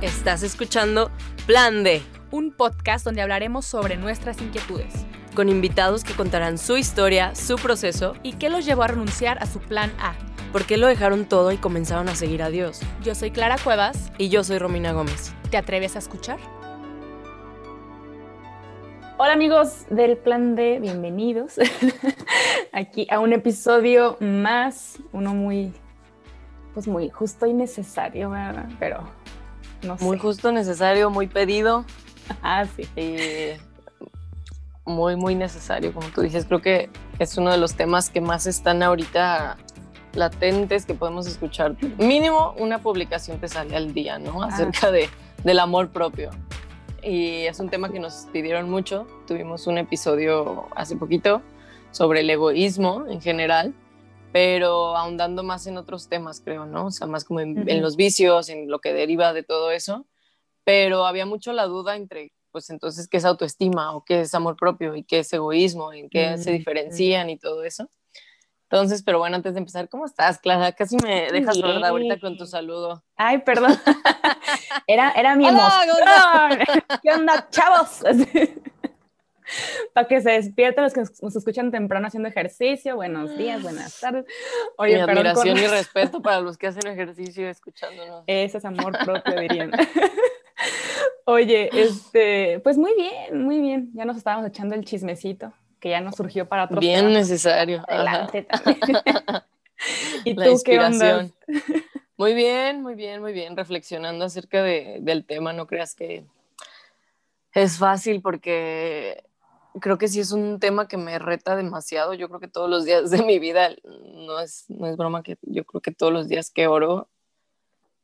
Estás escuchando Plan D, un podcast donde hablaremos sobre nuestras inquietudes con invitados que contarán su historia, su proceso y qué los llevó a renunciar a su plan A. por qué lo dejaron todo y comenzaron a seguir a Dios. Yo soy Clara Cuevas. Y yo soy Romina Gómez. ¿Te atreves a escuchar? Hola amigos del Plan D, bienvenidos aquí a un episodio más, uno muy, pues muy justo y necesario, ¿verdad? Pero no sé. Muy justo, necesario, muy pedido. Ah, sí. y muy, muy necesario, como tú dices. Creo que es uno de los temas que más están ahorita latentes que podemos escuchar. Mínimo una publicación te sale al día, ¿no? Acerca de, del amor propio. Y es un tema que nos pidieron mucho. Tuvimos un episodio hace poquito sobre el egoísmo en general, pero ahondando más en otros temas, creo, ¿no? O sea, más como en, en los vicios, en lo que deriva de todo eso. Pero había mucho la duda entre pues entonces, ¿qué es autoestima o qué es amor propio y qué es egoísmo? ¿En qué se diferencian y todo eso? Entonces, pero bueno, antes de empezar, ¿cómo estás, Clara? Casi me dejas sorda ahorita con tu saludo. Ay, perdón. Era, era mi emoción. ¿Qué onda, chavos? Para que se despierten los que nos escuchan temprano haciendo ejercicio. Buenos días, buenas tardes. Oye, Mi admiración y respeto para los que hacen ejercicio escuchándonos. Ese es amor propio, dirían. Oye, este, pues muy bien, muy bien. Ya nos estábamos echando el chismecito que ya nos surgió para otro Bien necesario. Adelante también. ¿Y tú qué onda? Muy bien, muy bien, muy bien. Reflexionando acerca de, del tema, no creas que es fácil porque creo que sí es un tema que me reta demasiado. Yo creo que todos los días de mi vida, no es, no es broma que yo creo que todos los días que oro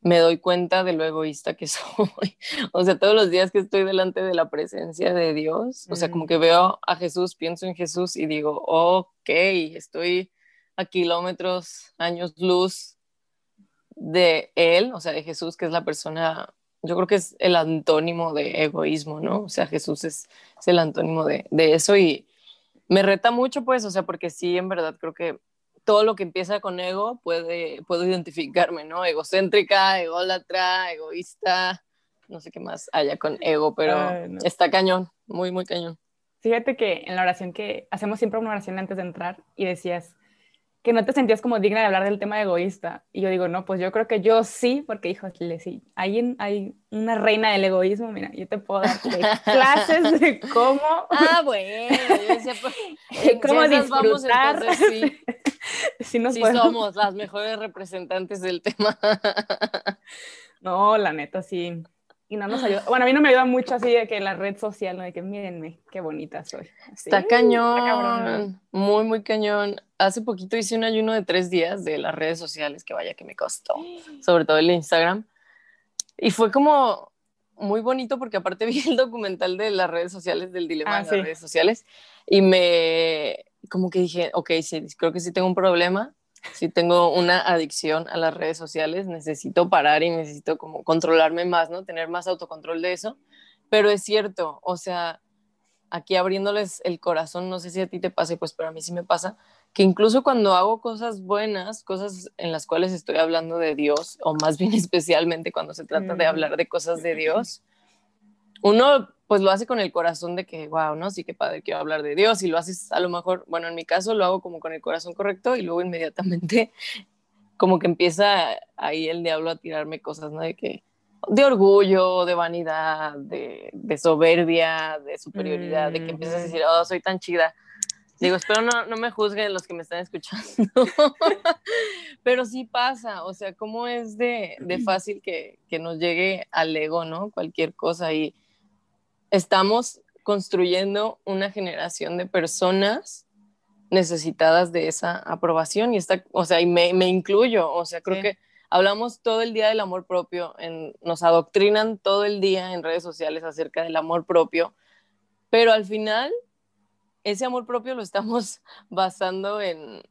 me doy cuenta de lo egoísta que soy. o sea, todos los días que estoy delante de la presencia de Dios, o sea, como que veo a Jesús, pienso en Jesús y digo, ok, estoy a kilómetros, años luz de Él, o sea, de Jesús, que es la persona, yo creo que es el antónimo de egoísmo, ¿no? O sea, Jesús es, es el antónimo de, de eso y me reta mucho, pues, o sea, porque sí, en verdad creo que todo lo que empieza con ego puede, puedo identificarme, ¿no? Egocéntrica, ególatra, egoísta, no sé qué más haya con ego, pero está cañón, muy, muy cañón. Fíjate que en la oración que hacemos siempre una oración antes de entrar y decías que no te sentías como digna de hablar del tema egoísta. Y yo digo, no, pues yo creo que yo sí, porque híjole, sí, hay, hay una reina del egoísmo, mira, yo te puedo dar clases de cómo... Ah, bueno, yo decía, pues, cómo disfrutar. Vamos, sí. sí, nos somos las mejores representantes del tema. no, la neta, sí. Y no nos ayuda. Bueno, a mí no me ayuda mucho así de que la red social, ¿no? De que mírenme, qué bonita soy. está cañón. muy, muy cañón. Hace poquito hice un ayuno de tres días de las redes sociales, que vaya que me costó. Sobre todo el Instagram. Y fue como muy bonito porque aparte vi el documental de las redes sociales, del dilema ah, de las redes sociales. Y me, como que dije, ok, sí, creo que sí tengo un problema, sí tengo una adicción a las redes sociales, necesito parar y necesito como controlarme más, ¿no? Tener más autocontrol de eso. Pero es cierto, o sea, aquí abriéndoles el corazón, no sé si a ti te pase, pues pero a mí sí me pasa, que incluso cuando hago cosas buenas, cosas en las cuales estoy hablando de Dios, o más bien especialmente cuando se trata de hablar de cosas de Dios, uno pues lo hace con el corazón de que, wow, ¿no? Sí, que padre, quiero hablar de Dios y lo haces a lo mejor, bueno, en mi caso lo hago como con el corazón correcto y luego inmediatamente como que empieza ahí el diablo a tirarme cosas, ¿no? De que, de orgullo, de vanidad, de, soberbia, de superioridad, de que empiezas a decir, mm. oh, soy tan chida. Digo, espero no, no me juzguen los que me están escuchando, pero sí pasa, o sea, cómo es de, de fácil que, que nos llegue al ego, ¿no? Cualquier cosa y estamos construyendo una generación de personas necesitadas de esa aprobación y está, o sea, y me, me incluyo, o sea, creo que hablamos todo el día del amor propio, en, nos adoctrinan todo el día en redes sociales acerca del amor propio, pero al final ese amor propio lo estamos basando en,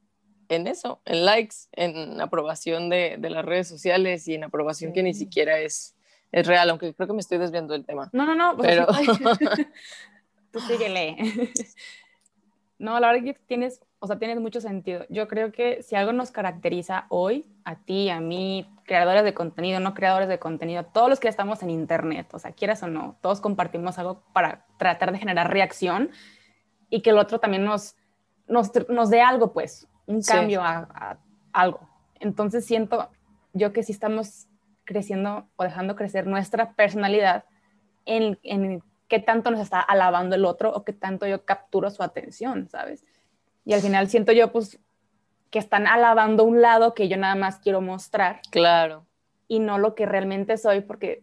en eso, en likes, en aprobación de, de, las redes sociales y en aprobación que ni siquiera es, es real, aunque creo que me estoy desviando del tema. No, no, no, pues pero... tú síguele. no, la verdad que tienes, o sea, tiene mucho sentido. Yo creo que si algo nos caracteriza hoy, a ti, a mí, creadores de contenido, no creadores de contenido, todos los que estamos en Internet, o sea, quieras o no, todos compartimos algo para tratar de generar reacción y que el otro también nos, nos, nos dé algo, pues, un cambio a, algo. Entonces siento yo que si estamos creciendo o dejando crecer nuestra personalidad en, en qué tanto nos está alabando el otro o qué tanto yo capturo su atención, ¿sabes? Y al final siento yo, pues, que están alabando un lado que yo nada más quiero mostrar. Claro. Y no lo que realmente soy, porque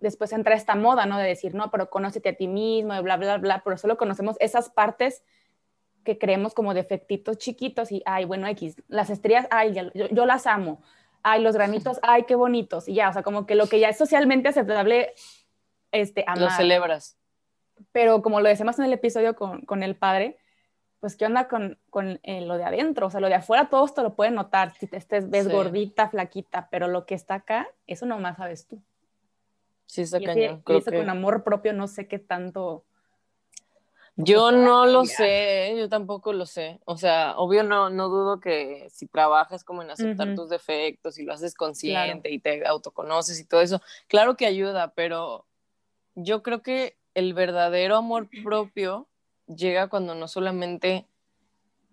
después entra esta moda, ¿no? De decir, no, pero conócete a ti mismo, y bla, bla, bla, pero solo conocemos esas partes que creemos como defectitos chiquitos y, ay, bueno, X, las estrellas, ay, yo, yo, las amo, ay, los granitos, ay, qué bonitos, y ya, o sea, como que lo que ya es socialmente aceptable, este, amar. Lo celebras. Pero como lo decíamos en el episodio con, con el padre, pues, ¿qué onda con, con eh, lo de adentro? O sea, lo de afuera todos te lo pueden notar, si te estés, ves gordita, flaquita, pero lo que está acá, eso nomás sabes tú. Sí, está cañón. Y eso con amor propio no sé qué tanto... Yo no lo sé, ¿eh? yo tampoco lo sé. O sea, obvio no, no dudo que si trabajas como en aceptar tus defectos y lo haces consciente y te autoconoces y todo eso, claro que ayuda, pero yo creo que el verdadero amor propio llega cuando no solamente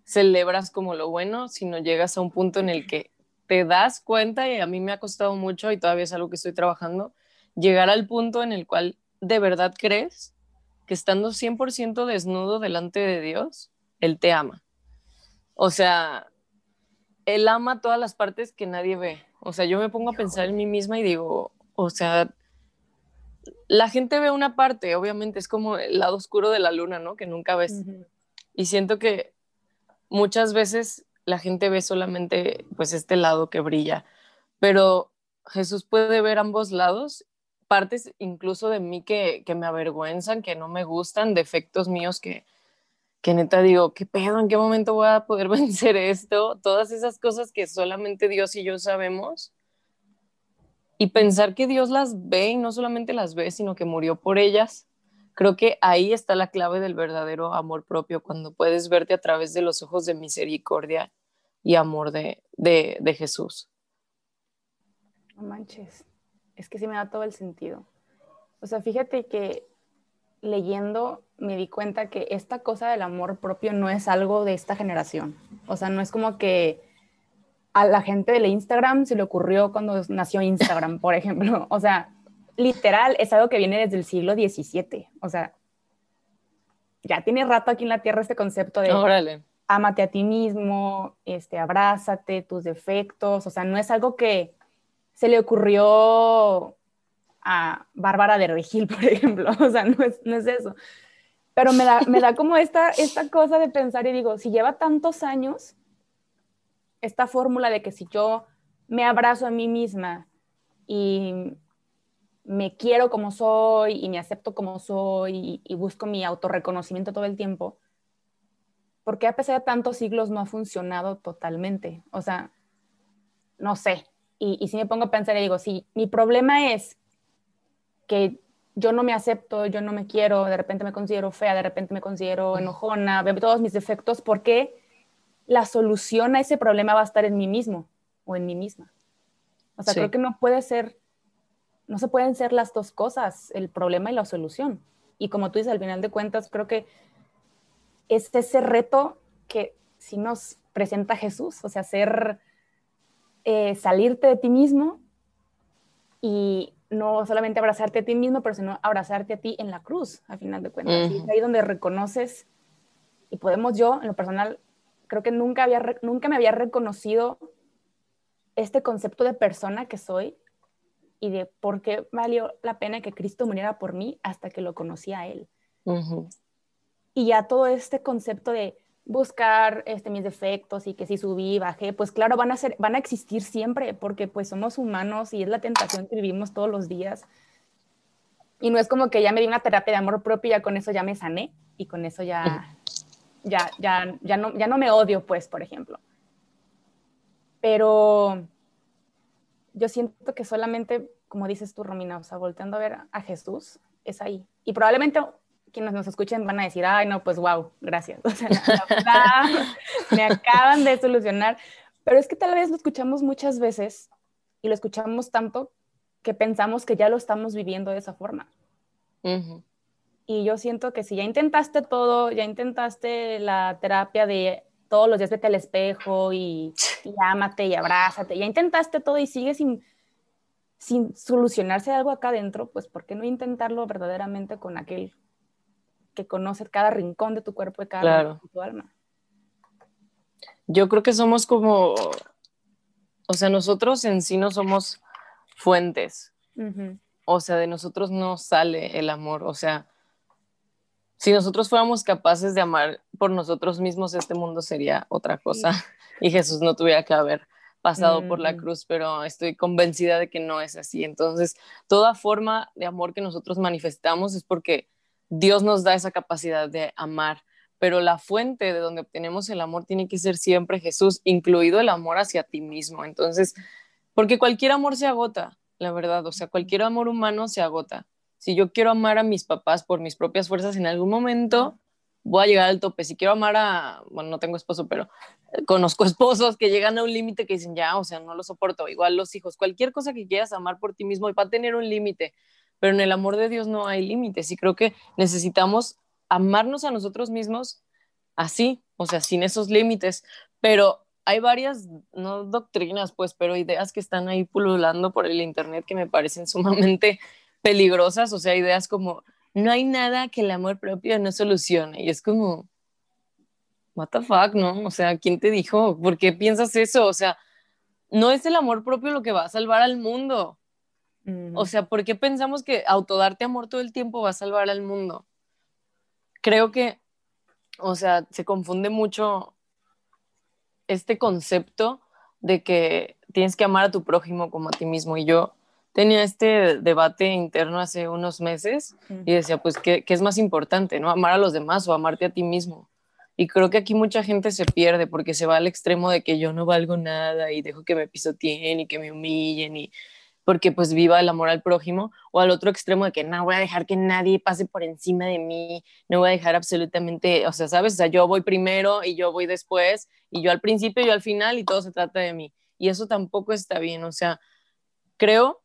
celebras como lo bueno, sino llegas a un punto en el que te das cuenta, y a mí me ha costado mucho y todavía es algo que estoy trabajando, llegar al punto en el cual de verdad crees que estando 100% desnudo delante de Dios, Él te ama. O sea, Él ama todas las partes que nadie ve. O sea, yo me pongo a pensar en mí misma y digo, o sea, la gente ve una parte, obviamente es como el lado oscuro de la luna, ¿no? Que nunca ves. Y siento que muchas veces la gente ve solamente pues este lado que brilla, pero Jesús puede ver ambos lados, partes incluso de mí que, me avergüenzan, que no me gustan, defectos míos que, que neta digo, ¿qué pedo? ¿En qué momento voy a poder vencer esto? Todas esas cosas que solamente Dios y yo sabemos y pensar que Dios las ve y no solamente las ve, sino que murió por ellas. Creo que ahí está la clave del verdadero amor propio, cuando puedes verte a través de los ojos de misericordia y amor de, de, Jesús. No manches, es que sí me da todo el sentido. O sea, fíjate que leyendo me di cuenta que esta cosa del amor propio no es algo de esta generación. O sea, no es como que a la gente del Instagram se le ocurrió cuando nació Instagram, por ejemplo. O sea, literal, es algo que viene desde el siglo XVII. O sea, ya tiene rato aquí en la Tierra este concepto de Órale. ámate a ti mismo, este, abrázate, tus defectos. O sea, no es algo que se le ocurrió a Bárbara de Regil, por ejemplo. O sea, no es, eso. Pero me da, me da como esta, esta cosa de pensar y digo, si lleva tantos años, esta fórmula de que si yo me abrazo a mí misma y me quiero como soy y me acepto como soy y, busco mi autorreconocimiento todo el tiempo, ¿por qué a pesar de tantos siglos no ha funcionado totalmente? O sea, no sé. Y, si me pongo a pensar y digo, si mi problema es que yo no me acepto, yo no me quiero, de repente me considero fea, de repente me considero enojona, veo todos mis defectos, ¿por qué la solución a ese problema va a estar en mí mismo o en mí misma. O sea, creo que no puede ser, no se pueden ser las dos cosas, el problema y la solución. Y como tú dices, al final de cuentas, creo que es ese reto que si nos presenta Jesús, o sea, ser, eh, salirte de ti mismo y no solamente abrazarte a ti mismo, pero sino abrazarte a ti en la cruz, al final de cuentas. Y es ahí donde reconoces, y podemos yo, en lo personal, creo que nunca, había, nunca me había reconocido este concepto de persona que soy y de por qué valió la pena que Cristo muriera por mí hasta que lo conocí a Él. Y ya todo este concepto de buscar este, mis defectos y que si subí, bajé, pues claro, van a, ser, van a existir siempre porque pues somos humanos y es la tentación que vivimos todos los días. Y no es como que ya me di una terapia de amor propio y ya con eso ya me sané y con eso ya, ya, ya, ya, no, ya no me odio, pues, por ejemplo. Pero yo siento que solamente, como dices tú, Romina, o sea, volteando a ver a Jesús, es ahí. Y probablemente quienes nos escuchen van a decir, ay, no, pues wow, gracias. O sea, la verdad, me acaban de solucionar. Pero es que tal vez lo escuchamos muchas veces y lo escuchamos tanto que pensamos que ya lo estamos viviendo de esa forma. Y yo siento que si ya intentaste todo, ya intentaste la terapia de todos los días vete al espejo y, y ámate y abrázate, ya intentaste todo y sigues sin, sin solucionarse algo acá adentro, pues ¿por qué no intentarlo verdaderamente con aquel que conoce cada rincón de tu cuerpo y cada rincón de tu alma? Yo creo que somos como, o sea, nosotros en sí no somos fuentes. O sea, de nosotros no sale el amor. O sea, si nosotros fuéramos capaces de amar por nosotros mismos, este mundo sería otra cosa y Jesús no tuviera que haber pasado por la cruz, pero estoy convencida de que no es así. Entonces, toda forma de amor que nosotros manifestamos es porque Dios nos da esa capacidad de amar, pero la fuente de donde obtenemos el amor tiene que ser siempre Jesús, incluido el amor hacia ti mismo. Entonces, porque cualquier amor se agota, la verdad, o sea, cualquier amor humano se agota. Si yo quiero amar a mis papás por mis propias fuerzas en algún momento, voy a llegar al tope. Si quiero amar a, bueno, no tengo esposo, pero conozco esposos que llegan a un límite que dicen, ya, o sea, no lo soporto. Igual los hijos, cualquier cosa que quieras amar por ti mismo va a tener un límite, pero en el amor de Dios no hay límites y creo que necesitamos amarnos a nosotros mismos así, o sea, sin esos límites, pero hay varias, no doctrinas, pues, pero ideas que están ahí pululando por el Internet que me parecen sumamente peligrosas, o sea, ideas como, no hay nada que el amor propio no solucione, y es como, what the fuck, ¿no? O sea, ¿quién te dijo? ¿Por qué piensas eso? O sea, no es el amor propio lo que va a salvar al mundo. O sea, ¿por qué pensamos que autodarte amor todo el tiempo va a salvar al mundo? Creo que, o sea, se confunde mucho este concepto de que tienes que amar a tu prójimo como a ti mismo. Y yo tenía este debate interno hace unos meses y decía, pues, ¿qué, ¿qué, es más importante, no? ¿Amar a los demás o amarte a ti mismo? Y creo que aquí mucha gente se pierde porque se va al extremo de que yo no valgo nada y dejo que me pisoteen y que me humillen y porque pues viva el amor al prójimo o al otro extremo de que no voy a dejar que nadie pase por encima de mí, no voy a dejar absolutamente, o sea, sabes, o sea, yo voy primero y yo voy después y yo al principio y yo al final y todo se trata de mí. Y eso tampoco está bien, o sea, creo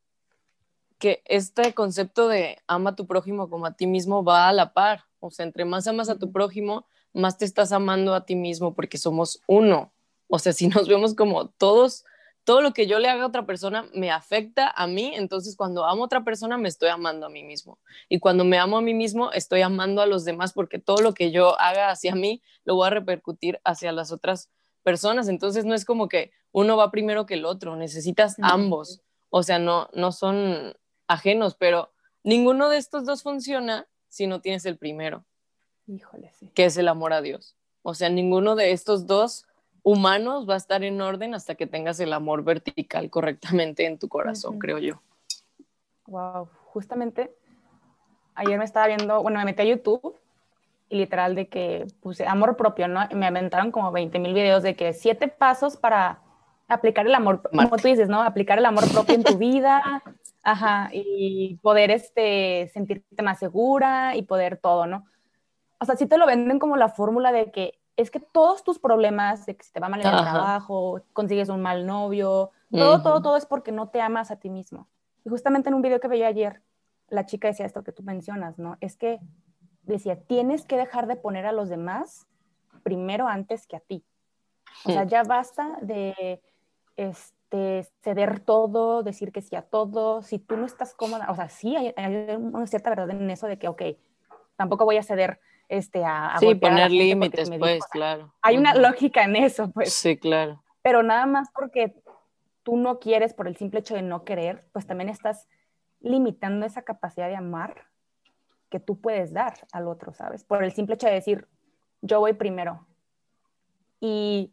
que este concepto de ama a tu prójimo como a ti mismo va a la par, o sea, entre más amas a tu prójimo, más te estás amando a ti mismo porque somos uno. O sea, si nos vemos como todos, todo lo que yo le haga a otra persona me afecta a mí, entonces cuando amo a otra persona me estoy amando a mí mismo. Y cuando me amo a mí mismo, estoy amando a los demás porque todo lo que yo haga hacia mí lo voy a repercutir hacia las otras personas. Entonces no es como que uno va primero que el otro, necesitas ambos. O sea, no, no son ajenos, pero ninguno de estos dos funciona si no tienes el primero. Híjole, sí. Que es el amor a Dios. O sea, ninguno de estos dos humanos va a estar en orden hasta que tengas el amor vertical correctamente en tu corazón, creo yo. Wow, justamente ayer me estaba viendo, bueno, me metí a YouTube y literal de que puse amor propio, ¿no? Y me aventaron como 20 mil videos de que siete pasos para aplicar el amor, como tú dices, ¿no? Aplicar el amor propio en tu vida, ajá, y poder este, sentirte más segura y poder todo, ¿no? o sea, sí te lo venden como la fórmula de que es que todos tus problemas, de que se te va mal en el trabajo, consigues un mal novio, todo, todo, todo es porque no te amas a ti mismo. Y justamente en un video que veía ayer, la chica decía esto que tú mencionas, ¿no? Es que decía, tienes que dejar de poner a los demás primero antes que a ti. O sea, ya basta de este, ceder todo, decir que sí a todo. Si tú no estás cómoda, o sea, sí hay, hay una cierta verdad en eso de que, ok, tampoco voy a ceder este, a, sí, poner límites, pues, claro. Hay una lógica en eso, pues. Sí, claro. Pero nada más porque tú no quieres por el simple hecho de no querer, pues también estás limitando esa capacidad de amar que tú puedes dar al otro, ¿sabes? Por el simple hecho de decir, yo voy primero. Y,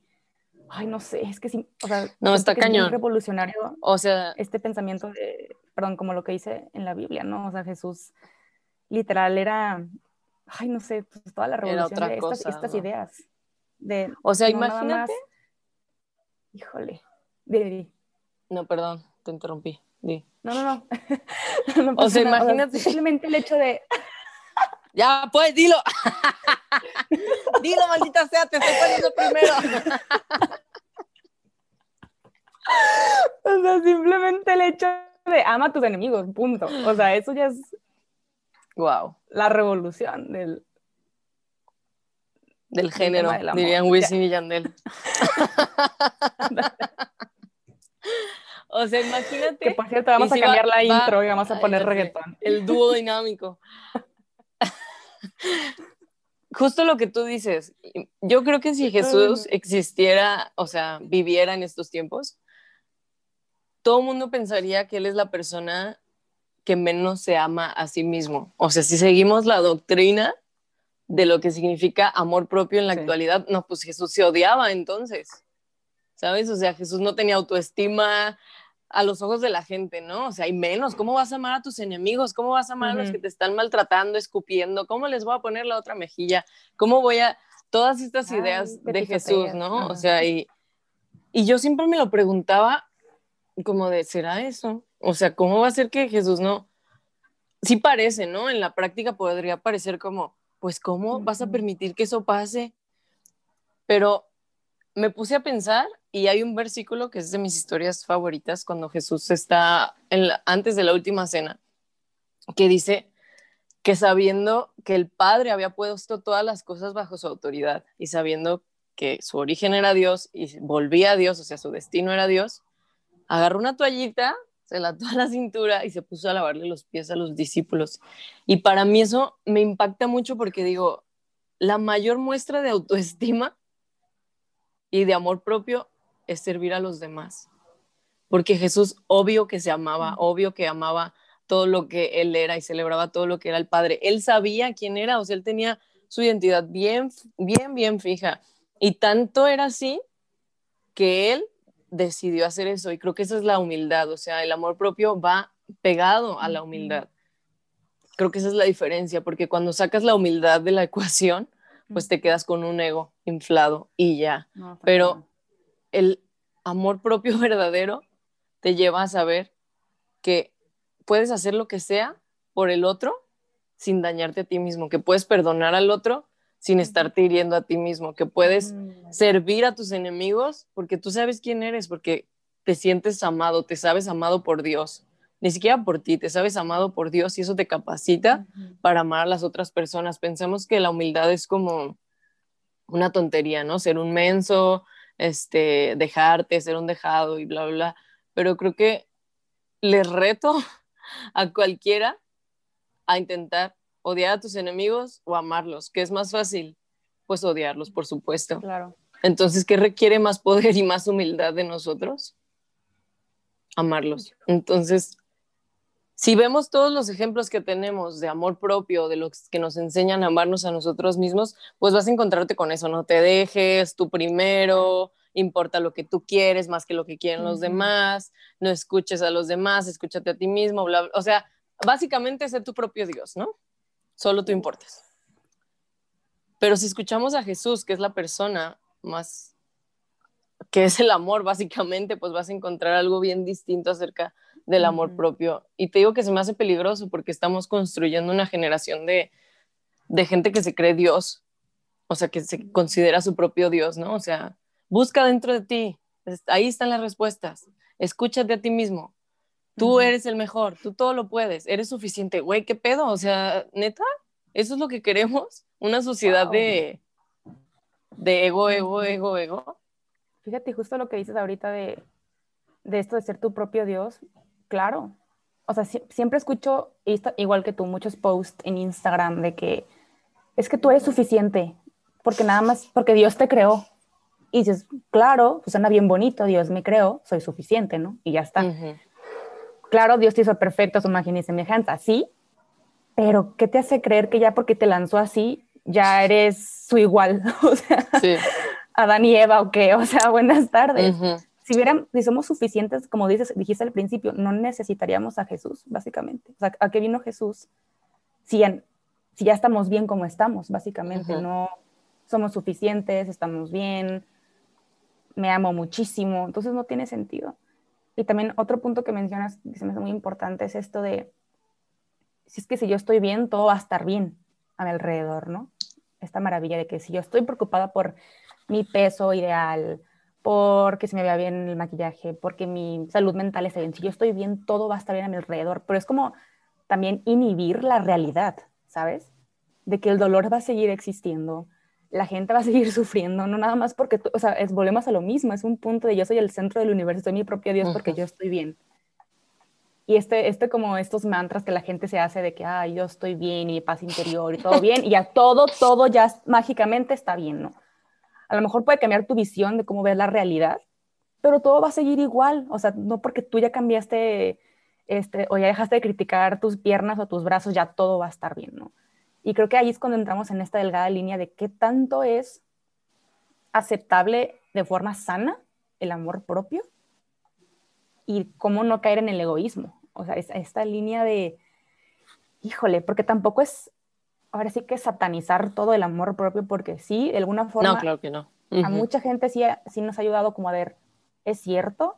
ay, no sé, es que sí, o sea, no, está cañón. Es revolucionario. O sea, este pensamiento de, perdón, como lo que dice en la Biblia, ¿no? O sea, Jesús literal era ay, no sé, pues toda la revolución de estas, ideas. De, o sea, imagínate. Híjole, di, No, perdón, te interrumpí. Di. No, no, no. o sea, imagínate. simplemente el hecho de. Ya, pues, dilo. dilo, maldita sea, te estoy poniendo primero. o sea, simplemente el hecho de ama a tus enemigos, punto. O sea, eso ya es. Wow. La revolución del. Del género, dirían Wisin y Yandel. o sea, imagínate. Que por cierto, vamos a cambiar la intro y vamos a poner reggaetón. El dúo dinámico. Justo lo que tú dices. Yo creo que si Jesús existiera, o sea, viviera en estos tiempos, todo el mundo pensaría que él es la persona que menos se ama a sí mismo. O sea, si seguimos la doctrina de lo que significa amor propio en la actualidad, no, pues Jesús se odiaba entonces, ¿sabes? O sea, Jesús no tenía autoestima a los ojos de la gente, ¿no? O sea, hay menos. ¿Cómo vas a amar a tus enemigos? ¿Cómo vas a amar a los que te están maltratando, escupiendo? ¿Cómo les voy a poner la otra mejilla? ¿Cómo voy a... Todas estas ideas de Jesús, ¿no? O sea, y, y yo siempre me lo preguntaba como de, ¿será eso? O sea, ¿cómo va a ser que Jesús no? Sí parece, ¿no? En la práctica podría parecer como, pues, ¿cómo vas a permitir que eso pase? Pero me puse a pensar y hay un versículo que es de mis historias favoritas cuando Jesús está en antes de la última cena, que dice que sabiendo que el Padre había puesto todas las cosas bajo su autoridad y sabiendo que su origen era Dios y volvía a Dios, o sea, su destino era Dios, agarró una toallita, se la ató a la cintura y se puso a lavarle los pies a los discípulos. Y para mí eso me impacta mucho porque digo, la mayor muestra de autoestima y de amor propio es servir a los demás. Porque Jesús, obvio que se amaba, obvio que amaba todo lo que él era y celebraba todo lo que era el Padre. Él sabía quién era, o sea, él tenía su identidad bien, bien, bien fija. Y tanto era así que él decidió hacer eso y creo que esa es la humildad, o sea, el amor propio va pegado a la humildad. Creo que esa es la diferencia, porque cuando sacas la humildad de la ecuación, pues te quedas con un ego inflado y ya. Pero el amor propio verdadero te lleva a saber que puedes hacer lo que sea por el otro sin dañarte a ti mismo, que puedes perdonar al otro sin estarte hiriendo a ti mismo, que puedes mm. servir a tus enemigos porque tú sabes quién eres, porque te sientes amado, te sabes amado por Dios, ni siquiera por ti, te sabes amado por Dios y eso te capacita para amar a las otras personas. Pensemos que la humildad es como una tontería, ¿no? Ser un menso, este, dejarte, ser un dejado y bla, bla, bla. Pero creo que les reto a cualquiera a intentar odiar a tus enemigos o amarlos, ¿qué es más fácil? Pues odiarlos, por supuesto. Claro. Entonces, ¿qué requiere más poder y más humildad de nosotros? Amarlos. Entonces, si vemos todos los ejemplos que tenemos de amor propio, de los que nos enseñan a amarnos a nosotros mismos, pues vas a encontrarte con eso, no te dejes, tú primero, importa lo que tú quieres más que lo que quieren los demás, no escuches a los demás, escúchate a ti mismo, bla, bla. O sea, básicamente ser tu propio Dios, ¿no? Solo tú importas. Pero si escuchamos a Jesús, que es la persona más, que es el amor básicamente, pues vas a encontrar algo bien distinto acerca del amor propio. Y te digo que se me hace peligroso porque estamos construyendo una generación de, de gente que se cree Dios, o sea, que se considera su propio Dios, ¿no? O sea, busca dentro de ti, ahí están las respuestas, escúchate a ti mismo, Tú eres el mejor, tú todo lo puedes, eres suficiente. Güey, ¿qué pedo? O sea, neta, eso es lo que queremos. Una sociedad de, de ego, ego, ego, ego. Fíjate, justo lo que dices ahorita de, de esto de ser tu propio Dios, claro. O sea, siempre escucho, igual que tú, muchos posts en Instagram de que es que tú eres suficiente, porque nada más, porque Dios te creó. Y dices, claro, pues suena bien bonito, Dios me creó, soy suficiente, ¿no? Y ya está claro, Dios te hizo perfecto a su imagen y semejanza, sí, pero ¿qué te hace creer que ya porque te lanzó así, ya eres su igual? o sea, Adán y Eva, o qué, o sea, buenas tardes. Si, vieran, si somos suficientes, como dices, dijiste al principio, no necesitaríamos a Jesús, básicamente. O sea, ¿a qué vino Jesús? Si, si ya estamos bien como estamos, básicamente, no somos suficientes, estamos bien, me amo muchísimo, entonces no tiene sentido. Y también otro punto que mencionas que se me hace muy importante es esto de, si es que si yo estoy bien, todo va a estar bien. a mi alrededor, ¿no? Esta maravilla de que si yo estoy preocupada por mi peso ideal, porque se me vea bien el maquillaje, porque mi salud mental está bien, si yo estoy bien, todo va a estar bien a mi alrededor, pero es como también inhibir la realidad, ¿sabes? De que el dolor va a seguir existiendo, la gente va a seguir sufriendo, no nada más porque, o sea, es, volvemos a lo mismo, es un punto de yo soy el centro del universo, soy mi propio Dios porque yo estoy bien. Y este, este como estos mantras que la gente se hace de que, ah, yo estoy bien y paz interior y todo bien, y ya todo, todo ya mágicamente está bien, ¿no? A lo mejor puede cambiar tu visión de cómo ves la realidad, pero todo va a seguir igual, o sea, no porque tú ya cambiaste, este, o ya dejaste de criticar tus piernas o tus brazos, ya todo va a estar bien, ¿no? Y creo que ahí es cuando entramos en esta delgada línea de qué tanto es aceptable de forma sana el amor propio y cómo no caer en el egoísmo. O sea, esta línea de, híjole, porque tampoco es, ahora sí que satanizar todo el amor propio, porque sí, de alguna forma. No, claro que no. A mucha gente sí, sí nos ha ayudado como a ver, es cierto,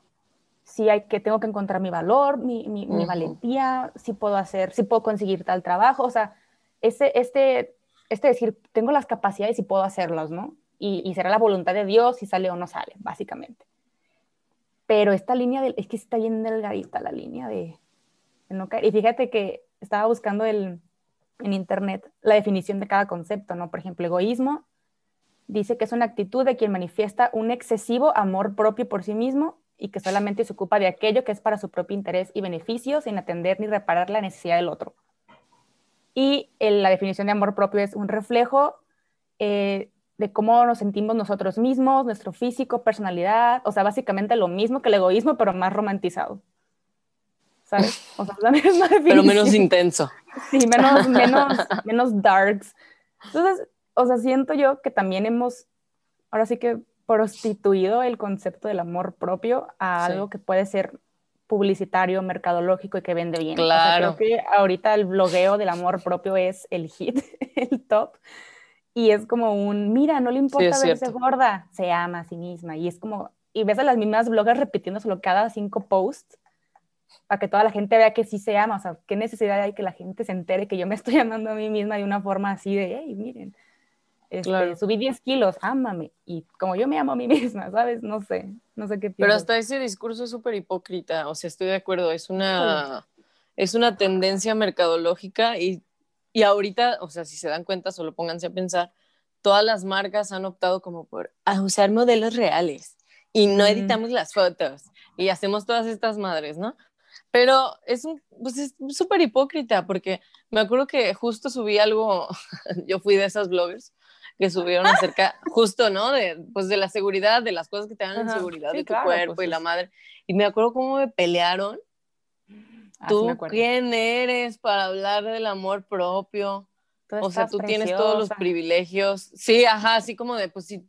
sí hay que, tengo que encontrar mi valor, mi, mi, mi valentía, si puedo hacer, si puedo conseguir tal trabajo, o sea, este, este, este decir, tengo las capacidades y puedo hacerlas, ¿no? Y, será la voluntad de Dios si sale o no sale, básicamente. Pero esta línea, de, es que está bien delgadita la línea de, no caer. Y fíjate que estaba buscando el, en internet la definición de cada concepto, ¿no? Por ejemplo, egoísmo dice que es una actitud de quien manifiesta un excesivo amor propio por sí mismo y que solamente se ocupa de aquello que es para su propio interés y beneficio sin atender ni reparar la necesidad del otro. Y la definición de amor propio es un reflejo eh, de cómo nos sentimos nosotros mismos, nuestro físico, personalidad, o sea, básicamente lo mismo que el egoísmo, pero más romantizado. ¿Sabes? O sea, la misma definición. Pero menos intenso. Sí, menos, menos, menos darks. Entonces, o sea, siento yo que también hemos, ahora sí que prostituido el concepto del amor propio a algo que puede ser publicitario, mercadológico y que vende bien. Claro. creo que ahorita el blogueo del amor propio es el hit, el top. Y es como un, mira, no le importa verse gorda, se ama a sí misma. Y es como, y ves a las mismas bloggers repitiéndoselo cada cinco posts para que toda la gente vea que sí se ama. O sea, qué necesidad hay que la gente se entere que yo me estoy amando a mí misma de una forma así de, hey, miren, este, subí 10 kilos, ámame. Y como yo me amo a mí misma, ¿sabes? No sé, no sé qué Pero hasta ese discurso es súper hipócrita, o sea, estoy de acuerdo, es una, es una tendencia mercadológica y, y ahorita, o sea, si se dan cuenta, solo pónganse a pensar, todas las marcas han optado como por usar modelos reales y no editamos las fotos y hacemos todas estas madres, ¿no? Pero es un, pues es súper hipócrita porque me acuerdo que justo subí algo, yo fui de esas bloggers que subieron acerca justo, ¿no? De, pues de la seguridad, de las cosas que te dan en seguridad de tu cuerpo pues y la madre. Y me acuerdo cómo me pelearon. Ah, tú, ¿quién eres para hablar del amor propio? o sea, tú tienes todos los privilegios. Sí, ajá, así como de, pues si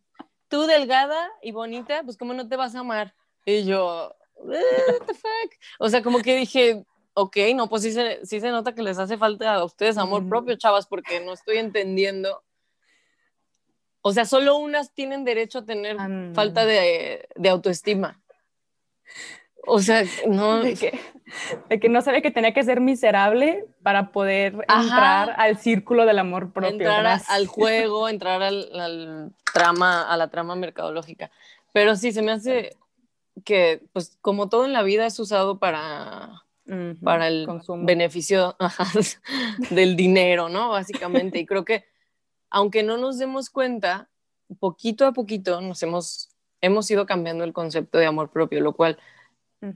tú delgada y bonita, pues cómo no te vas a amar. Y yo, what the fuck? O sea, como que dije, ok, no, pues sí se, sí se nota que les hace falta a ustedes amor propio, chavas, porque no estoy entendiendo o sea, solo unas tienen derecho a tener falta de, autoestima. O sea, no. De que, no sabe que tenía que ser miserable para poder entrar al círculo del amor propio. Entrar al juego, entrar al, trama, a la trama mercadológica. Pero sí, se me hace que, pues, como todo en la vida es usado para, para el beneficio del dinero, ¿no? Básicamente. Y creo que aunque no nos demos cuenta, poquito a poquito nos hemos, hemos ido cambiando el concepto de amor propio, lo cual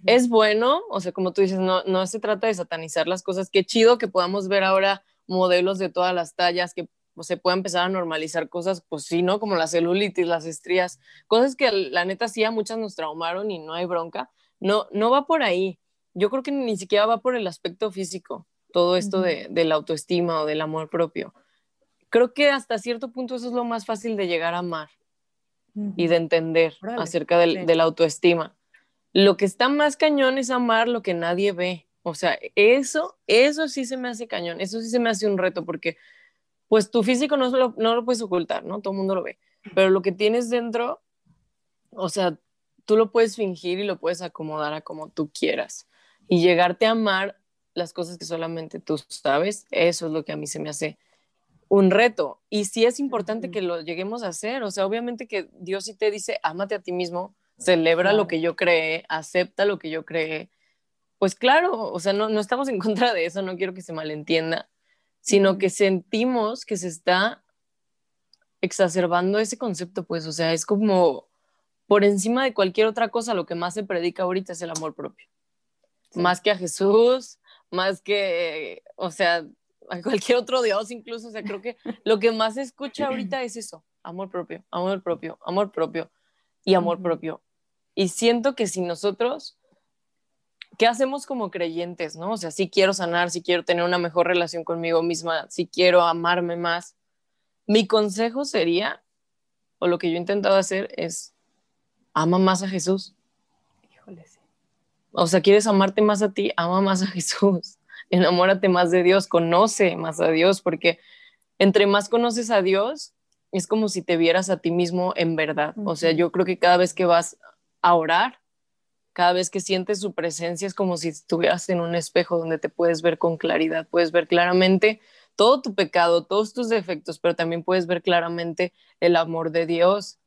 es bueno, o sea, como tú dices, no, no se trata de satanizar las cosas, qué chido que podamos ver ahora modelos de todas las tallas, que pues, se pueda empezar a normalizar cosas, pues sí, ¿no? Como la celulitis, las estrías, cosas que la neta sí a muchas nos traumaron y no hay bronca. No, no va por ahí. Yo creo que ni siquiera va por el aspecto físico, todo esto de, de la autoestima o del amor propio creo que hasta cierto punto eso es lo más fácil de llegar a amar y de entender acerca del, de la autoestima. Lo que está más cañón es amar lo que nadie ve. O sea, eso, eso sí se me hace cañón, eso sí se me hace un reto, porque pues tu físico no lo, no lo puedes ocultar, ¿no? Todo el mundo lo ve, pero lo que tienes dentro, o sea, tú lo puedes fingir y lo puedes acomodar a como tú quieras y llegarte a amar las cosas que solamente tú sabes, eso es lo que a mí se me hace un reto. Y sí es importante que lo lleguemos a hacer. O sea, obviamente que Dios sí te dice, ámate a ti mismo, celebra lo que yo creé, acepta lo que yo creé. Pues claro, o sea, no, no estamos en contra de eso, no quiero que se malentienda, sino que sentimos que se está exacerbando ese concepto, pues, o sea, es como por encima de cualquier otra cosa, lo que más se predica ahorita es el amor propio. Más que a Jesús, más que, o sea, a cualquier otro Dios incluso, o sea, creo que lo que más se escucha ahorita es eso, amor propio, amor propio, amor propio y amor propio. Y siento que si nosotros, ¿qué hacemos como creyentes, no? O sea, si quiero sanar, si quiero tener una mejor relación conmigo misma, si quiero amarme más, mi consejo sería, o lo que yo he intentado hacer es, ama más a Jesús. Híjole, sí. O sea, quieres amarte más a ti, ama más a Jesús. Enamórate más de Dios, conoce más a Dios, porque entre más conoces a Dios, es como si te vieras a ti mismo en verdad. O sea, yo creo que cada vez que vas a orar, cada vez que sientes su presencia, es como si estuvieras en un espejo donde te puedes ver con claridad, puedes ver claramente todo tu pecado, todos tus defectos, pero también puedes ver claramente el amor de Dios.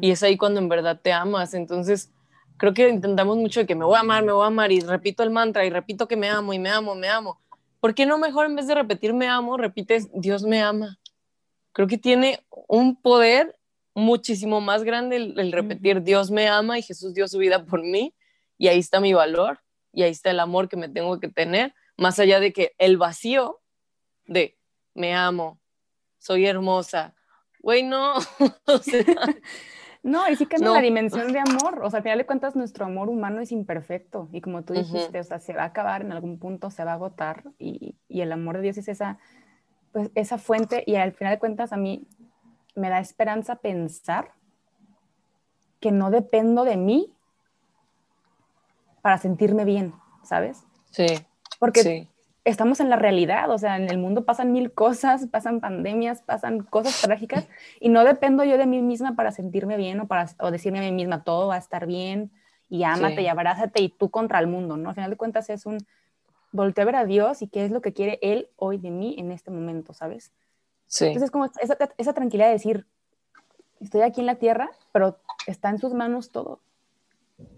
Y es ahí cuando en verdad te amas. Entonces, creo que intentamos mucho de que me voy a amar, me voy a amar y repito el mantra y repito que me amo y me amo, me amo. ¿Por qué no mejor en vez de repetir me amo, repites Dios me ama? Creo que tiene un poder muchísimo más grande el, repetir Dios me ama y Jesús dio su vida por mí y ahí está mi valor y ahí está el amor que me tengo que tener, más allá de que el vacío de me amo, soy hermosa. Güey, no. no, y sí cambia la dimensión de amor. O sea, al final de cuentas, nuestro amor humano es imperfecto. Y como tú dijiste, o sea, se va a acabar en algún punto, se va a agotar. Y, y, el amor de Dios es esa, pues, esa fuente. Y al final de cuentas, a mí me da esperanza pensar que no dependo de mí para sentirme bien, ¿sabes? Sí. Porque sí estamos en la realidad, o sea, en el mundo pasan mil cosas, pasan pandemias, pasan cosas trágicas y no dependo yo de mí misma para sentirme bien o para o decirme a mí misma todo va a estar bien y ámate y abrázate y tú contra el mundo, ¿no? Al final de cuentas es un volteo a ver a Dios y qué es lo que quiere Él hoy de mí en este momento, ¿sabes? Sí. Entonces, como esa, esa tranquilidad de decir, estoy aquí en la tierra, pero está en sus manos todo.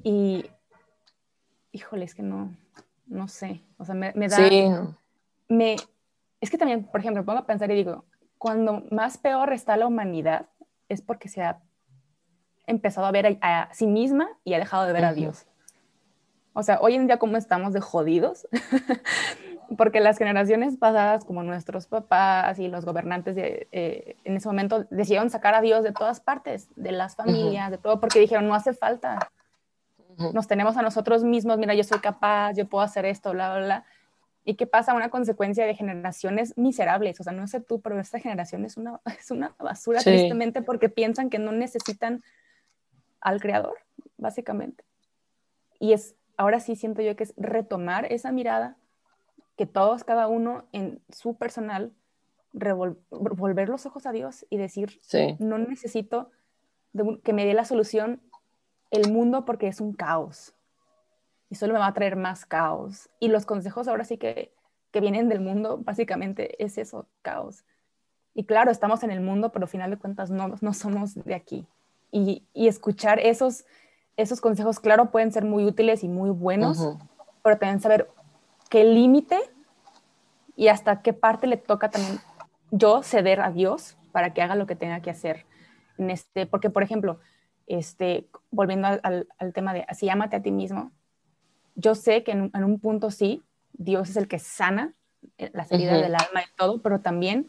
Y, híjole, es que no, no sé, o sea, me, da... Sí. Me, es que también, por ejemplo, me pongo a pensar y digo, cuando más peor está la humanidad es porque se ha empezado a ver a, sí misma y ha dejado de ver a Dios. O sea, hoy en día cómo estamos de jodidos, porque las generaciones pasadas, como nuestros papás y los gobernantes de, eh, en ese momento, decidieron sacar a Dios de todas partes, de las familias, de todo, porque dijeron, no hace falta nos tenemos a nosotros mismos, mira, yo soy capaz, yo puedo hacer esto, bla, bla, bla. ¿Y qué pasa? Una consecuencia de generaciones miserables. O sea, no sé tú, pero esta generación es una, es una basura tristemente porque piensan que no necesitan al creador, básicamente. Y es, ahora sí siento yo que es retomar esa mirada que todos, cada uno en su personal, volver los ojos a Dios y decir, no necesito que me dé la solución el mundo porque es un caos y solo me va a traer más caos. Y los consejos ahora sí que, que vienen del mundo, básicamente es eso, caos. Y claro, estamos en el mundo, pero al final de cuentas no, no somos de aquí. Y, y, escuchar esos, esos consejos, claro, pueden ser muy útiles y muy buenos, pero también saber qué límite y hasta qué parte le toca también yo ceder a Dios para que haga lo que tenga que hacer. En este, porque, por ejemplo, este, volviendo al, tema de así ámate a ti mismo, yo sé que en, un punto sí, Dios es el que sana eh, las heridas del alma y todo, pero también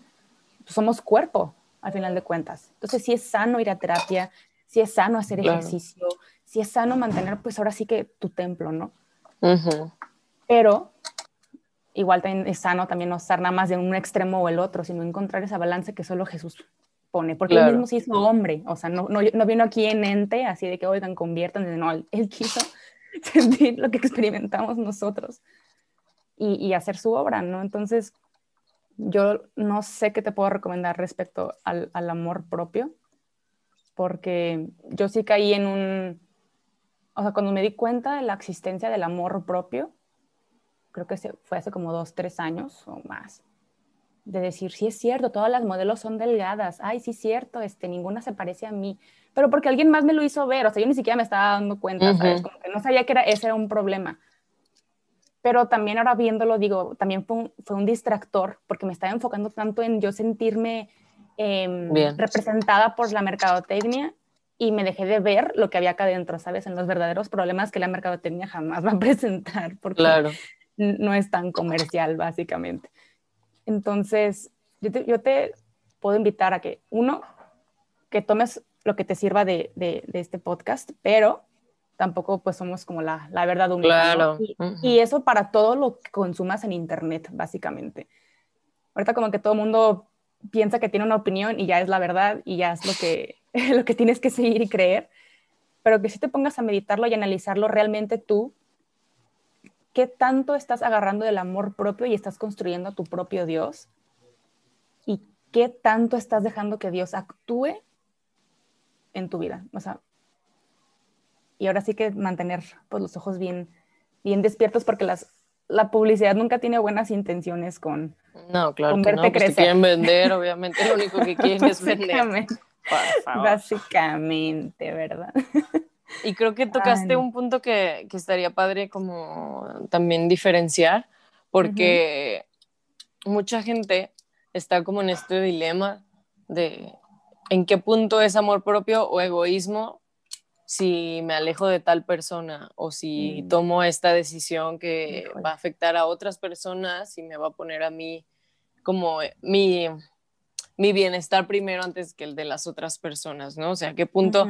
somos cuerpo, al final de cuentas. Entonces, si es sano ir a terapia, si es sano hacer ejercicio, si es sano mantener, pues ahora sí que tu templo, ¿no? Pero igual también es sano también no estar nada más de un extremo o el otro, sino encontrar esa balance que solo Jesús pone, porque él mismo se hizo hombre, o sea, no, no, no, vino aquí en ente, así de que, oigan, conviertan, no, él, quiso sentir lo que experimentamos nosotros y, y, hacer su obra, ¿no? Entonces, yo no sé qué te puedo recomendar respecto al, al amor propio, porque yo sí caí en un, o sea, cuando me di cuenta de la existencia del amor propio, creo que fue hace como dos, tres años o más, de decir, sí es cierto, todas las modelos son delgadas, ay, sí es cierto, este, ninguna se parece a mí, pero porque alguien más me lo hizo ver, o sea, yo ni siquiera me estaba dando cuenta, ¿sabes? Como que no sabía que era, ese era un problema. Pero también ahora viéndolo, digo, también fue un, fue un distractor, porque me estaba enfocando tanto en yo sentirme em, representada por la mercadotecnia y me dejé de ver lo que había acá adentro, ¿sabes? En los verdaderos problemas que la mercadotecnia jamás va a presentar, porque no es tan comercial, básicamente. Entonces, yo te, yo te, puedo invitar a que, uno, que tomes lo que te sirva de, de, este podcast, pero tampoco pues somos como la, la verdad. Claro. Y, eso para todo lo que consumas en Internet, básicamente. Ahorita como que todo el mundo piensa que tiene una opinión y ya es la verdad y ya es lo que, lo que tienes que seguir y creer, pero que si te pongas a meditarlo y analizarlo realmente tú, qué tanto estás agarrando del amor propio y estás construyendo a tu propio Dios y qué tanto estás dejando que Dios actúe en tu vida. O sea, y ahora sí que mantener pues, los ojos bien, bien despiertos porque las, la publicidad nunca tiene buenas intenciones con, no, claro con verte no, pues, quieren vender, obviamente lo único que quieren es vender. Básicamente, ¿verdad? Y creo que tocaste un punto que, que, estaría padre como también diferenciar, porque mucha gente está como en este dilema de en qué punto es amor propio o egoísmo si me alejo de tal persona o si mm. tomo esta decisión que va a afectar a otras personas y me va a poner a mí como mi, mi bienestar primero antes que el de las otras personas, ¿no? O sea, qué punto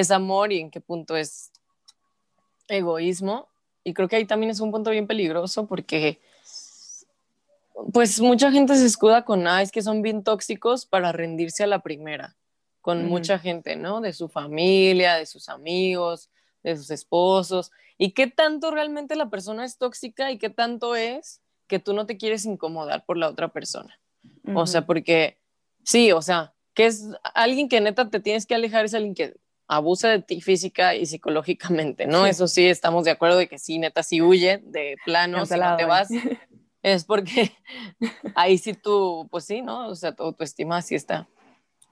es amor y en qué punto es egoísmo. Y creo que ahí también es un punto bien peligroso porque pues mucha gente se escuda con, ah, es que son bien tóxicos para rendirse a la primera, con mucha gente, ¿no? De su familia, de sus amigos, de sus esposos. ¿Y qué tanto realmente la persona es tóxica y qué tanto es que tú no te quieres incomodar por la otra persona? O sea, porque sí, o sea, que es alguien que neta te tienes que alejar, es alguien que abusa de ti física y psicológicamente, ¿no? Eso sí, estamos de acuerdo de que sí, neta, si huye de plano, si no te vas, es porque ahí sí tú, pues sí, ¿no? O sea, tu autoestima sí está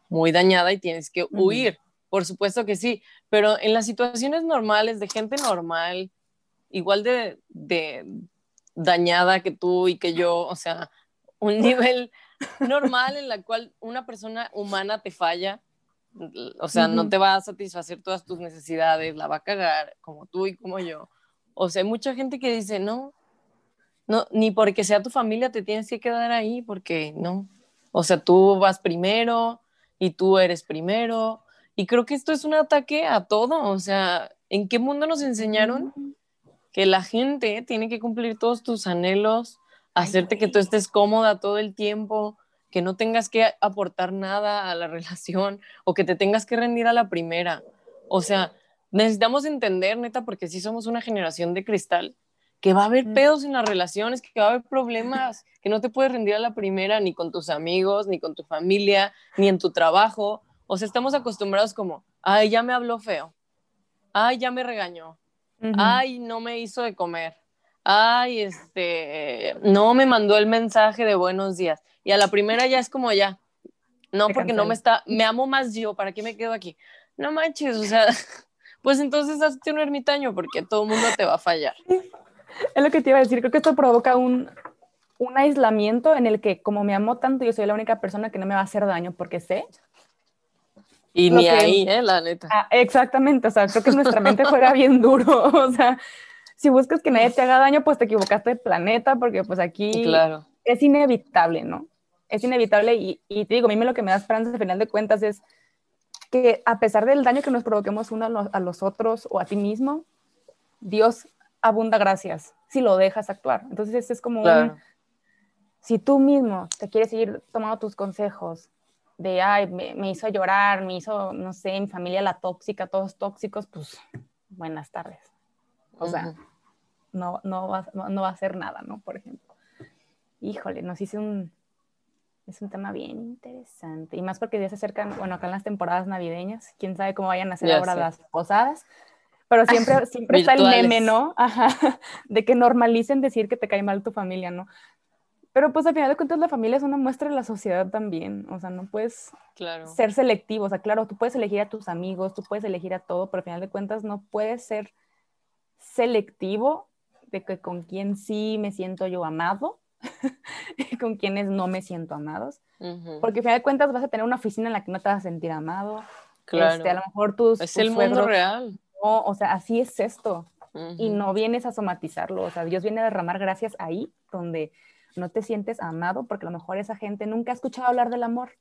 muy dañada y tienes que huir. Por supuesto que sí, pero en las situaciones normales de gente normal, igual de, de dañada que tú y que yo, o sea, un nivel normal en la cual una persona humana te falla, o sea, no te va a satisfacer todas tus necesidades, la va a cagar como tú y como yo. O sea, hay mucha gente que dice, no, no, ni porque sea tu familia te tienes que quedar ahí, porque no. O sea, tú vas primero y tú eres primero. Y creo que esto es un ataque a todo. O sea, ¿en qué mundo nos enseñaron que la gente tiene que cumplir todos tus anhelos, hacerte que tú estés cómoda todo el tiempo, que no tengas que aportar nada a la relación o que te tengas que rendir a la primera. O sea, necesitamos entender, neta, porque si somos una generación de cristal, que va a haber pedos en las relaciones, que va a haber problemas, que no te puedes rendir a la primera ni con tus amigos, ni con tu familia, ni en tu trabajo. O sea, estamos acostumbrados como, ay, ya me habló feo, ay, ya me regañó, ay, no me hizo de comer, ay, este, no me mandó el mensaje de buenos días. Y a la primera ya es como ya, no, porque no me está, me amo más yo, ¿para qué me quedo aquí? No manches, o sea, pues entonces hazte un ermitaño porque todo el mundo te va a fallar. Es lo que te iba a decir, creo que esto provoca un, un aislamiento en el que como me amo tanto, yo soy la única persona que no me va a hacer daño porque sé. Y ni ahí, ¿eh? La neta. Ah, exactamente, o sea, creo que nuestra mente fuera bien duro, o sea, si buscas que nadie te haga daño, pues te equivocaste de planeta, porque pues aquí claro. es inevitable, ¿no? Es inevitable y, te digo, a mí lo que me da esperanza al final de cuentas es que a pesar del daño que nos provoquemos uno a los, otros o a ti mismo, Dios abunda gracias si lo dejas actuar. Entonces, este es como un, si tú mismo te quieres seguir tomando tus consejos de, ay, me, hizo llorar, me hizo, no sé, mi familia la tóxica, todos tóxicos, pues buenas tardes. O sea, no, no, va, no va a hacer nada, ¿no? Por ejemplo. Híjole, nos hice un, es un tema bien interesante. Y más porque ya se acercan, bueno, acá en las temporadas navideñas, quién sabe cómo vayan a ser ahora las posadas. Pero siempre, siempre está el meme, ¿no? Ajá, de que normalicen decir que te cae mal tu familia, ¿no? Pero pues al final de cuentas la familia es una muestra de la sociedad también, o sea, no puedes ser selectivo, o sea, claro, tú puedes elegir a tus amigos, tú puedes elegir a todo, pero al final de cuentas no puedes ser selectivo de que con quién sí me siento yo amado con quienes no me siento amados, porque al final de cuentas vas a tener una oficina en la que no te vas a sentir amado, claro. Este, a lo mejor tus... Es el mundo real. No, o sea, así es esto, y no vienes a somatizarlo, o sea, Dios viene a derramar gracias ahí donde no te sientes amado porque a lo mejor esa gente nunca ha escuchado hablar del amor.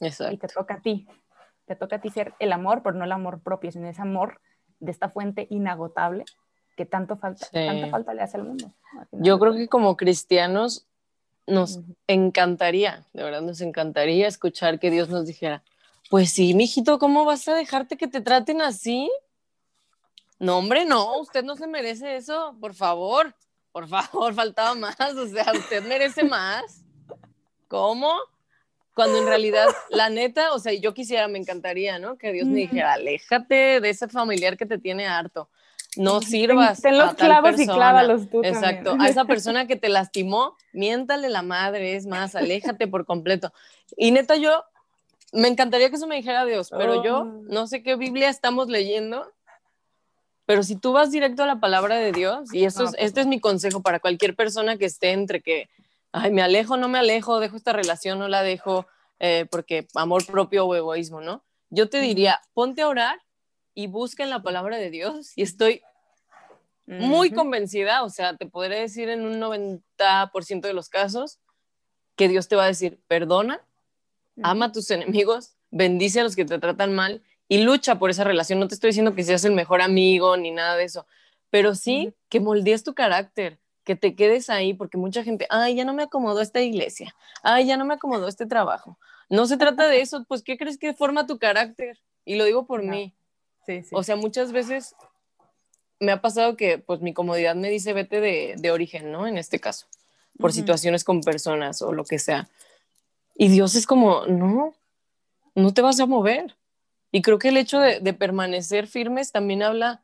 Exacto. Y te toca a ti, te toca a ti ser el amor, pero no el amor propio, sino ese amor de esta fuente inagotable que tanto falta, tanta falta le hace al mundo. Yo creo que como cristianos nos encantaría, de verdad nos encantaría escuchar que Dios nos dijera, pues sí, mijito, ¿cómo vas a dejarte que te traten así? No, hombre, no, usted no se merece eso, por favor por favor, faltaba más, o sea, usted merece más. ¿Cómo? Cuando en realidad, la neta, o sea, yo quisiera, me encantaría, ¿no? Que Dios me dijera, aléjate de ese familiar que te tiene harto. No sirvas. Ten, los clavos y clávalos tú. Exacto. A esa persona que te lastimó, miéntale la madre, es más, aléjate por completo. Y neta, yo me encantaría que eso me dijera Dios, pero yo oh. no sé qué Biblia estamos leyendo pero si tú vas directo a la palabra de Dios, y eso es, pues este es mi consejo para cualquier persona que esté entre que, ay, me alejo, no me alejo, dejo esta relación, no la dejo, eh, porque amor propio o egoísmo, ¿no? Yo te diría, ponte a orar y busca en la palabra de Dios, y estoy muy convencida, o sea, te podré decir en un 90% de los casos, que Dios te va a decir, perdona, ama a tus enemigos, bendice a los que te tratan mal y lucha por esa relación. No te estoy diciendo que seas el mejor amigo ni nada de eso, pero sí que moldees tu carácter, que te quedes ahí, porque mucha gente, ay, ya no me acomodó esta iglesia, ay, ya no me acomodó este trabajo. No se trata de eso, pues, ¿qué crees que forma tu carácter? Y lo digo por mí. Sí, sí. O sea, muchas veces me ha pasado que, pues, mi comodidad me dice vete de, de origen, ¿no? En este caso, por situaciones con personas o lo que sea. Y Dios es como, no, no te vas a mover. Y creo que el hecho de, permanecer firmes también habla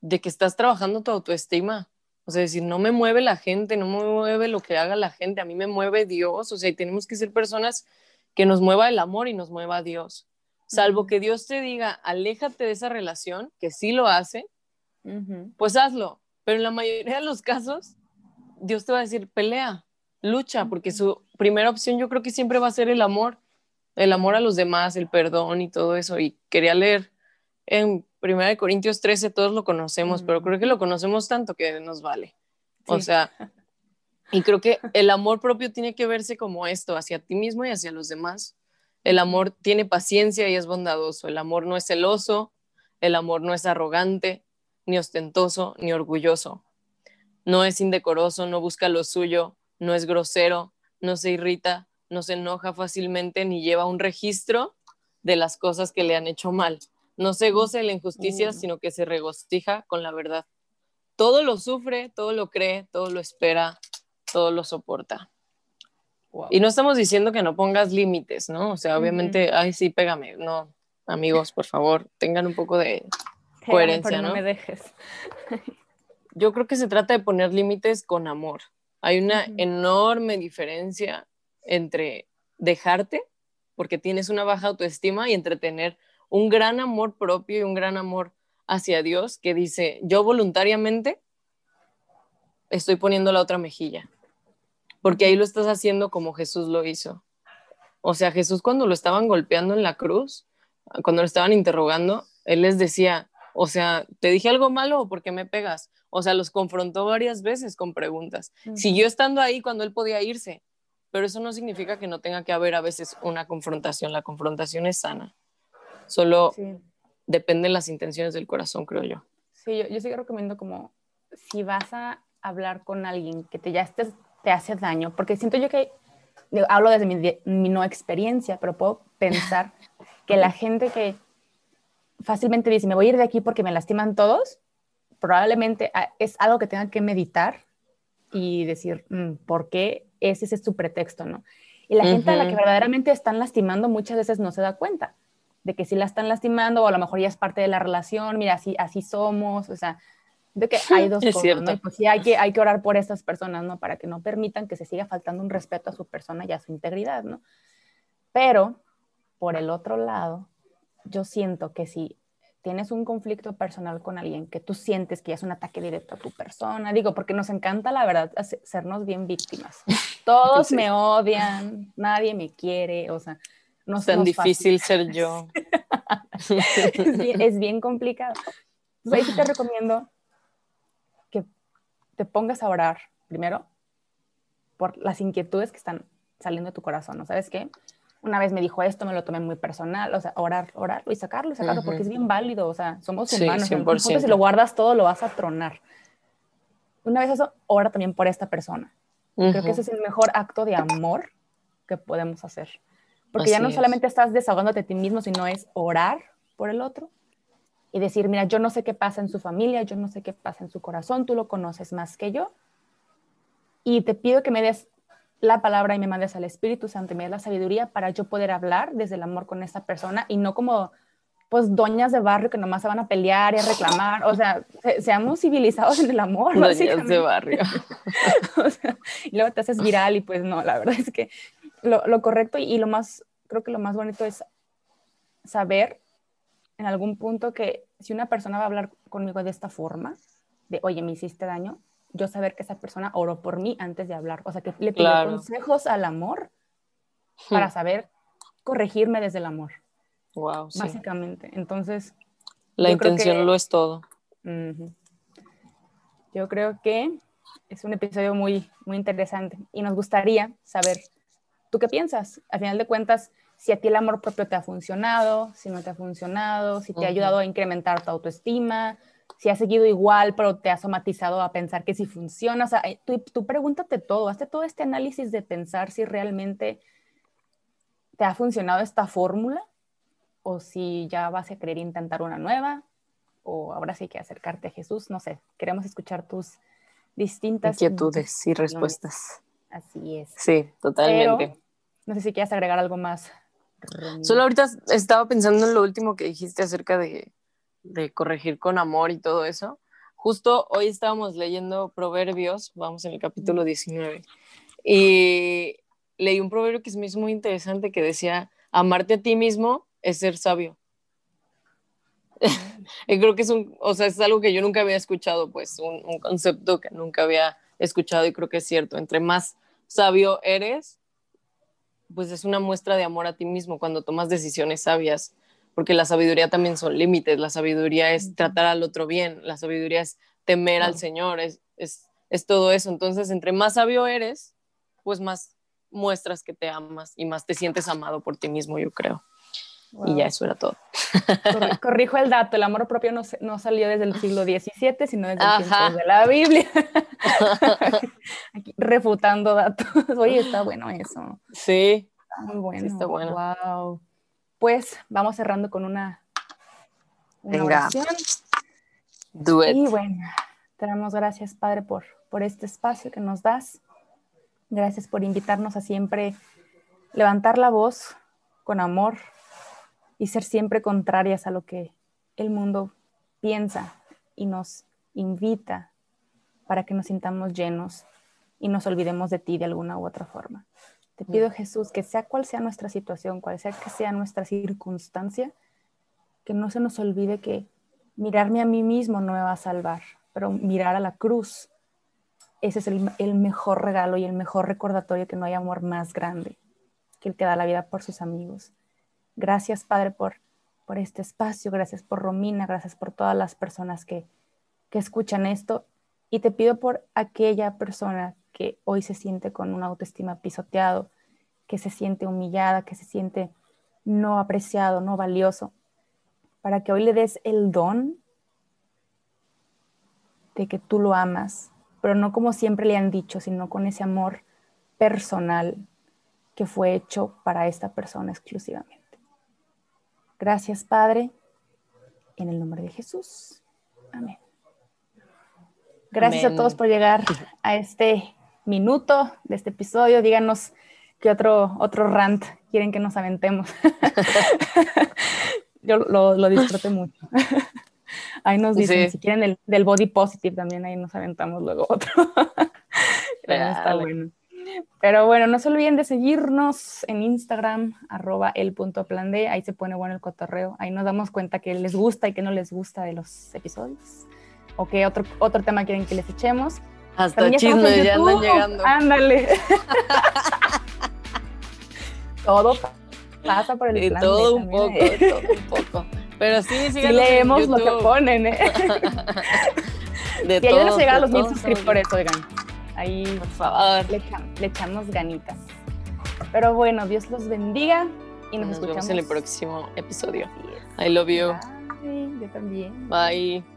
de que estás trabajando tu autoestima. O sea, decir, no me mueve la gente, no me mueve lo que haga la gente, a mí me mueve Dios. O sea, y tenemos que ser personas que nos mueva el amor y nos mueva Dios. Salvo que Dios te diga, aléjate de esa relación, que sí lo hace, pues hazlo. Pero en la mayoría de los casos, Dios te va a decir, pelea, lucha, porque su primera opción yo creo que siempre va a ser el amor el amor a los demás, el perdón y todo eso. Y quería leer en 1 Corintios 13, todos lo conocemos, pero creo que lo conocemos tanto que nos vale. O sea, y creo que el amor propio tiene que verse como esto, hacia ti mismo y hacia los demás. El amor tiene paciencia y es bondadoso. El amor no es celoso, el amor no es arrogante, ni ostentoso, ni orgulloso. No es indecoroso, no busca lo suyo, no es grosero, no se irrita, no se enoja fácilmente ni lleva un registro de las cosas que le han hecho mal. No se goza de la injusticia, mm. sino que se regocija con la verdad. Todo lo sufre, todo lo cree, todo lo espera, todo lo soporta. Y no estamos diciendo que no pongas límites, ¿no? O sea, obviamente, ay, sí, pégame. No, amigos, por favor, tengan un poco de coherencia, ¿no? me dejes. Yo creo que se trata de poner límites con amor. Hay una enorme diferencia entre dejarte porque tienes una baja autoestima y entre tener un gran amor propio y un gran amor hacia Dios que dice, yo voluntariamente estoy poniendo la otra mejilla, porque ahí lo estás haciendo como Jesús lo hizo. O sea, Jesús cuando lo estaban golpeando en la cruz, cuando lo estaban interrogando, él les decía, o sea, ¿te dije algo malo o por qué me pegas? O sea, los confrontó varias veces con preguntas. Siguió estando ahí cuando él podía irse, pero eso no significa que no tenga que haber a veces una confrontación. La confrontación es sana. Solo dependen las intenciones del corazón, creo yo. Sí, yo, yo sí recomiendo como si vas a hablar con alguien que te ya estés, te hace daño, porque siento yo que, hablo desde mi, mi no experiencia, pero puedo pensar que la gente que fácilmente dice, me voy a ir de aquí porque me lastiman todos, probablemente ah, es algo que tenga que meditar y decir, mm, ¿por qué ese, es su pretexto, ¿no? Y la gente a la que verdaderamente están lastimando muchas veces no se da cuenta de que si la están lastimando o a lo mejor ya es parte de la relación, mira, así, así somos, o sea, De que hay dos cosas, ¿no? Y pues sí hay que, hay que orar por estas personas, ¿no? Para que no permitan que se siga faltando un respeto a su persona y a su integridad, ¿no? Pero, por el otro lado, yo siento que si tienes un conflicto personal con alguien que tú sientes que ya es un ataque directo a tu persona, digo, porque nos encanta, la verdad, hacernos bien víctimas. Todos me odian, nadie me quiere, o sea, no es tan difícil ser yo. es, bien, complicado. Entonces, ahí sí te recomiendo te pongas a orar primero por las inquietudes que están saliendo de tu corazón, ¿no? ¿Sabes qué? una vez me dijo esto, me lo tomé muy personal, o sea, orar, orarlo y sacarlo sacarlo, porque es bien válido, o sea, somos humanos, sí, si lo guardas todo lo vas a tronar. Una vez eso, ora también por esta persona. Creo que ese es el mejor acto de amor que podemos hacer. Porque ya no solamente estás desahogándote a ti mismo, sino es orar por el otro y decir, mira, yo no sé qué pasa en su familia, yo no sé qué pasa en su corazón, tú lo conoces más que yo. Y te pido que me des la palabra y me mandes al Espíritu Santo y me des la sabiduría para yo poder hablar desde el amor con esta persona y no como pues doñas de barrio que nomás se van a pelear y a reclamar, o sea, seamos civilizados en el amor. Doñas de barrio. y luego te haces viral y pues no, la verdad es que lo, lo, correcto y lo más, creo que lo más bonito es saber en algún punto que si una persona va a hablar conmigo de esta forma, de, oye, me hiciste daño, yo saber que esa persona oró por mí antes de hablar. O sea, que le pido consejos al amor para saber corregirme desde el amor. Wow. Básicamente. Entonces. La intención lo es todo. Yo creo que es un episodio muy, muy interesante y nos gustaría saber, ¿tú qué piensas? Al final de cuentas, si a ti el amor propio te ha funcionado, si no te ha funcionado, si te ha ayudado a incrementar tu autoestima, si has seguido igual, pero te has somatizado a pensar que si funciona. O sea, eh, tú, tú pregúntate todo, hazte todo este análisis de pensar si realmente te ha funcionado esta fórmula o si ya vas a querer intentar una nueva o ahora sí que acercarte a Jesús. No sé, queremos escuchar tus distintas inquietudes y respuestas. Así es. Sí, totalmente. no sé si quieres agregar algo más. Solo ahorita estaba pensando en lo último que dijiste acerca de, de corregir con amor y todo eso. Justo hoy estábamos leyendo Proverbios, vamos en el capítulo 19, y leí un proverbio que se me muy interesante que decía, amarte a ti mismo es ser sabio. y creo que es un, o sea, es algo que yo nunca había escuchado, pues un, un concepto que nunca había escuchado y creo que es cierto. Entre más sabio eres, pues es una muestra de amor a ti mismo cuando tomas decisiones sabias porque la sabiduría también son límites, la sabiduría es tratar al otro bien, la sabiduría es temer al Señor, es, es, es, todo eso. Entonces, entre más sabio eres, pues más muestras que te amas y más te sientes amado por ti mismo, yo creo. Y ya eso era todo. Corrijo el dato, el amor propio no, no salió desde el siglo XVII, sino desde el tiempo de la Biblia. Aquí, refutando datos. Oye, está bueno eso. Sí. Está muy bueno. está bueno. Wow pues vamos cerrando con una, una oración. Do Y bueno, te damos gracias, Padre, por, por este espacio que nos das. Gracias por invitarnos a siempre levantar la voz con amor y ser siempre contrarias a lo que el mundo piensa y nos invita para que nos sintamos llenos y nos olvidemos de ti de alguna u otra forma. Te pido, Jesús, que sea cual sea nuestra situación, cual sea que sea nuestra circunstancia, que no se nos olvide que mirarme a mí mismo no me va a salvar, pero mirar a la cruz, ese es el, mejor regalo y el mejor recordatorio que no hay amor más grande que el que da la vida por sus amigos. Gracias, Padre, por, por este espacio, gracias por Romina, gracias por todas las personas que, que escuchan esto. Y te pido por aquella persona que hoy se siente con una autoestima pisoteado, que se siente humillada, que se siente no apreciado, no valioso, para que hoy le des el don de que tú lo amas, pero no como siempre le han dicho, sino con ese amor personal que fue hecho para esta persona exclusivamente. Gracias, Padre, en el nombre de Jesús. Amén. Gracias a todos por llegar a este minuto de este episodio. Díganos qué otro, otro rant quieren que nos aventemos. Yo lo, lo disfruté mucho. Ahí nos dicen, si quieren el, del body positive también, ahí nos aventamos luego otro. está bueno. Pero bueno, no se olviden de seguirnos en Instagram, arroba el punto plan D, ahí se pone bueno el cotorreo, ahí nos damos cuenta que les gusta y que no les gusta de los episodios, o que otro, otro tema quieren que les echemos. Hasta chismes ya andan llegando. Ándale. todo pasa por el y todo un poco, ¿eh? todo un poco. Pero sí, sí leemos lo que ponen, ¿eh? de y ayúdenos a llegar a los mil suscriptores, oigan. Ahí, por favor, le, echamos, ganitas. Pero bueno, Dios los bendiga y nos, escuchamos en el próximo episodio. I love you. Bye, yo también. Bye.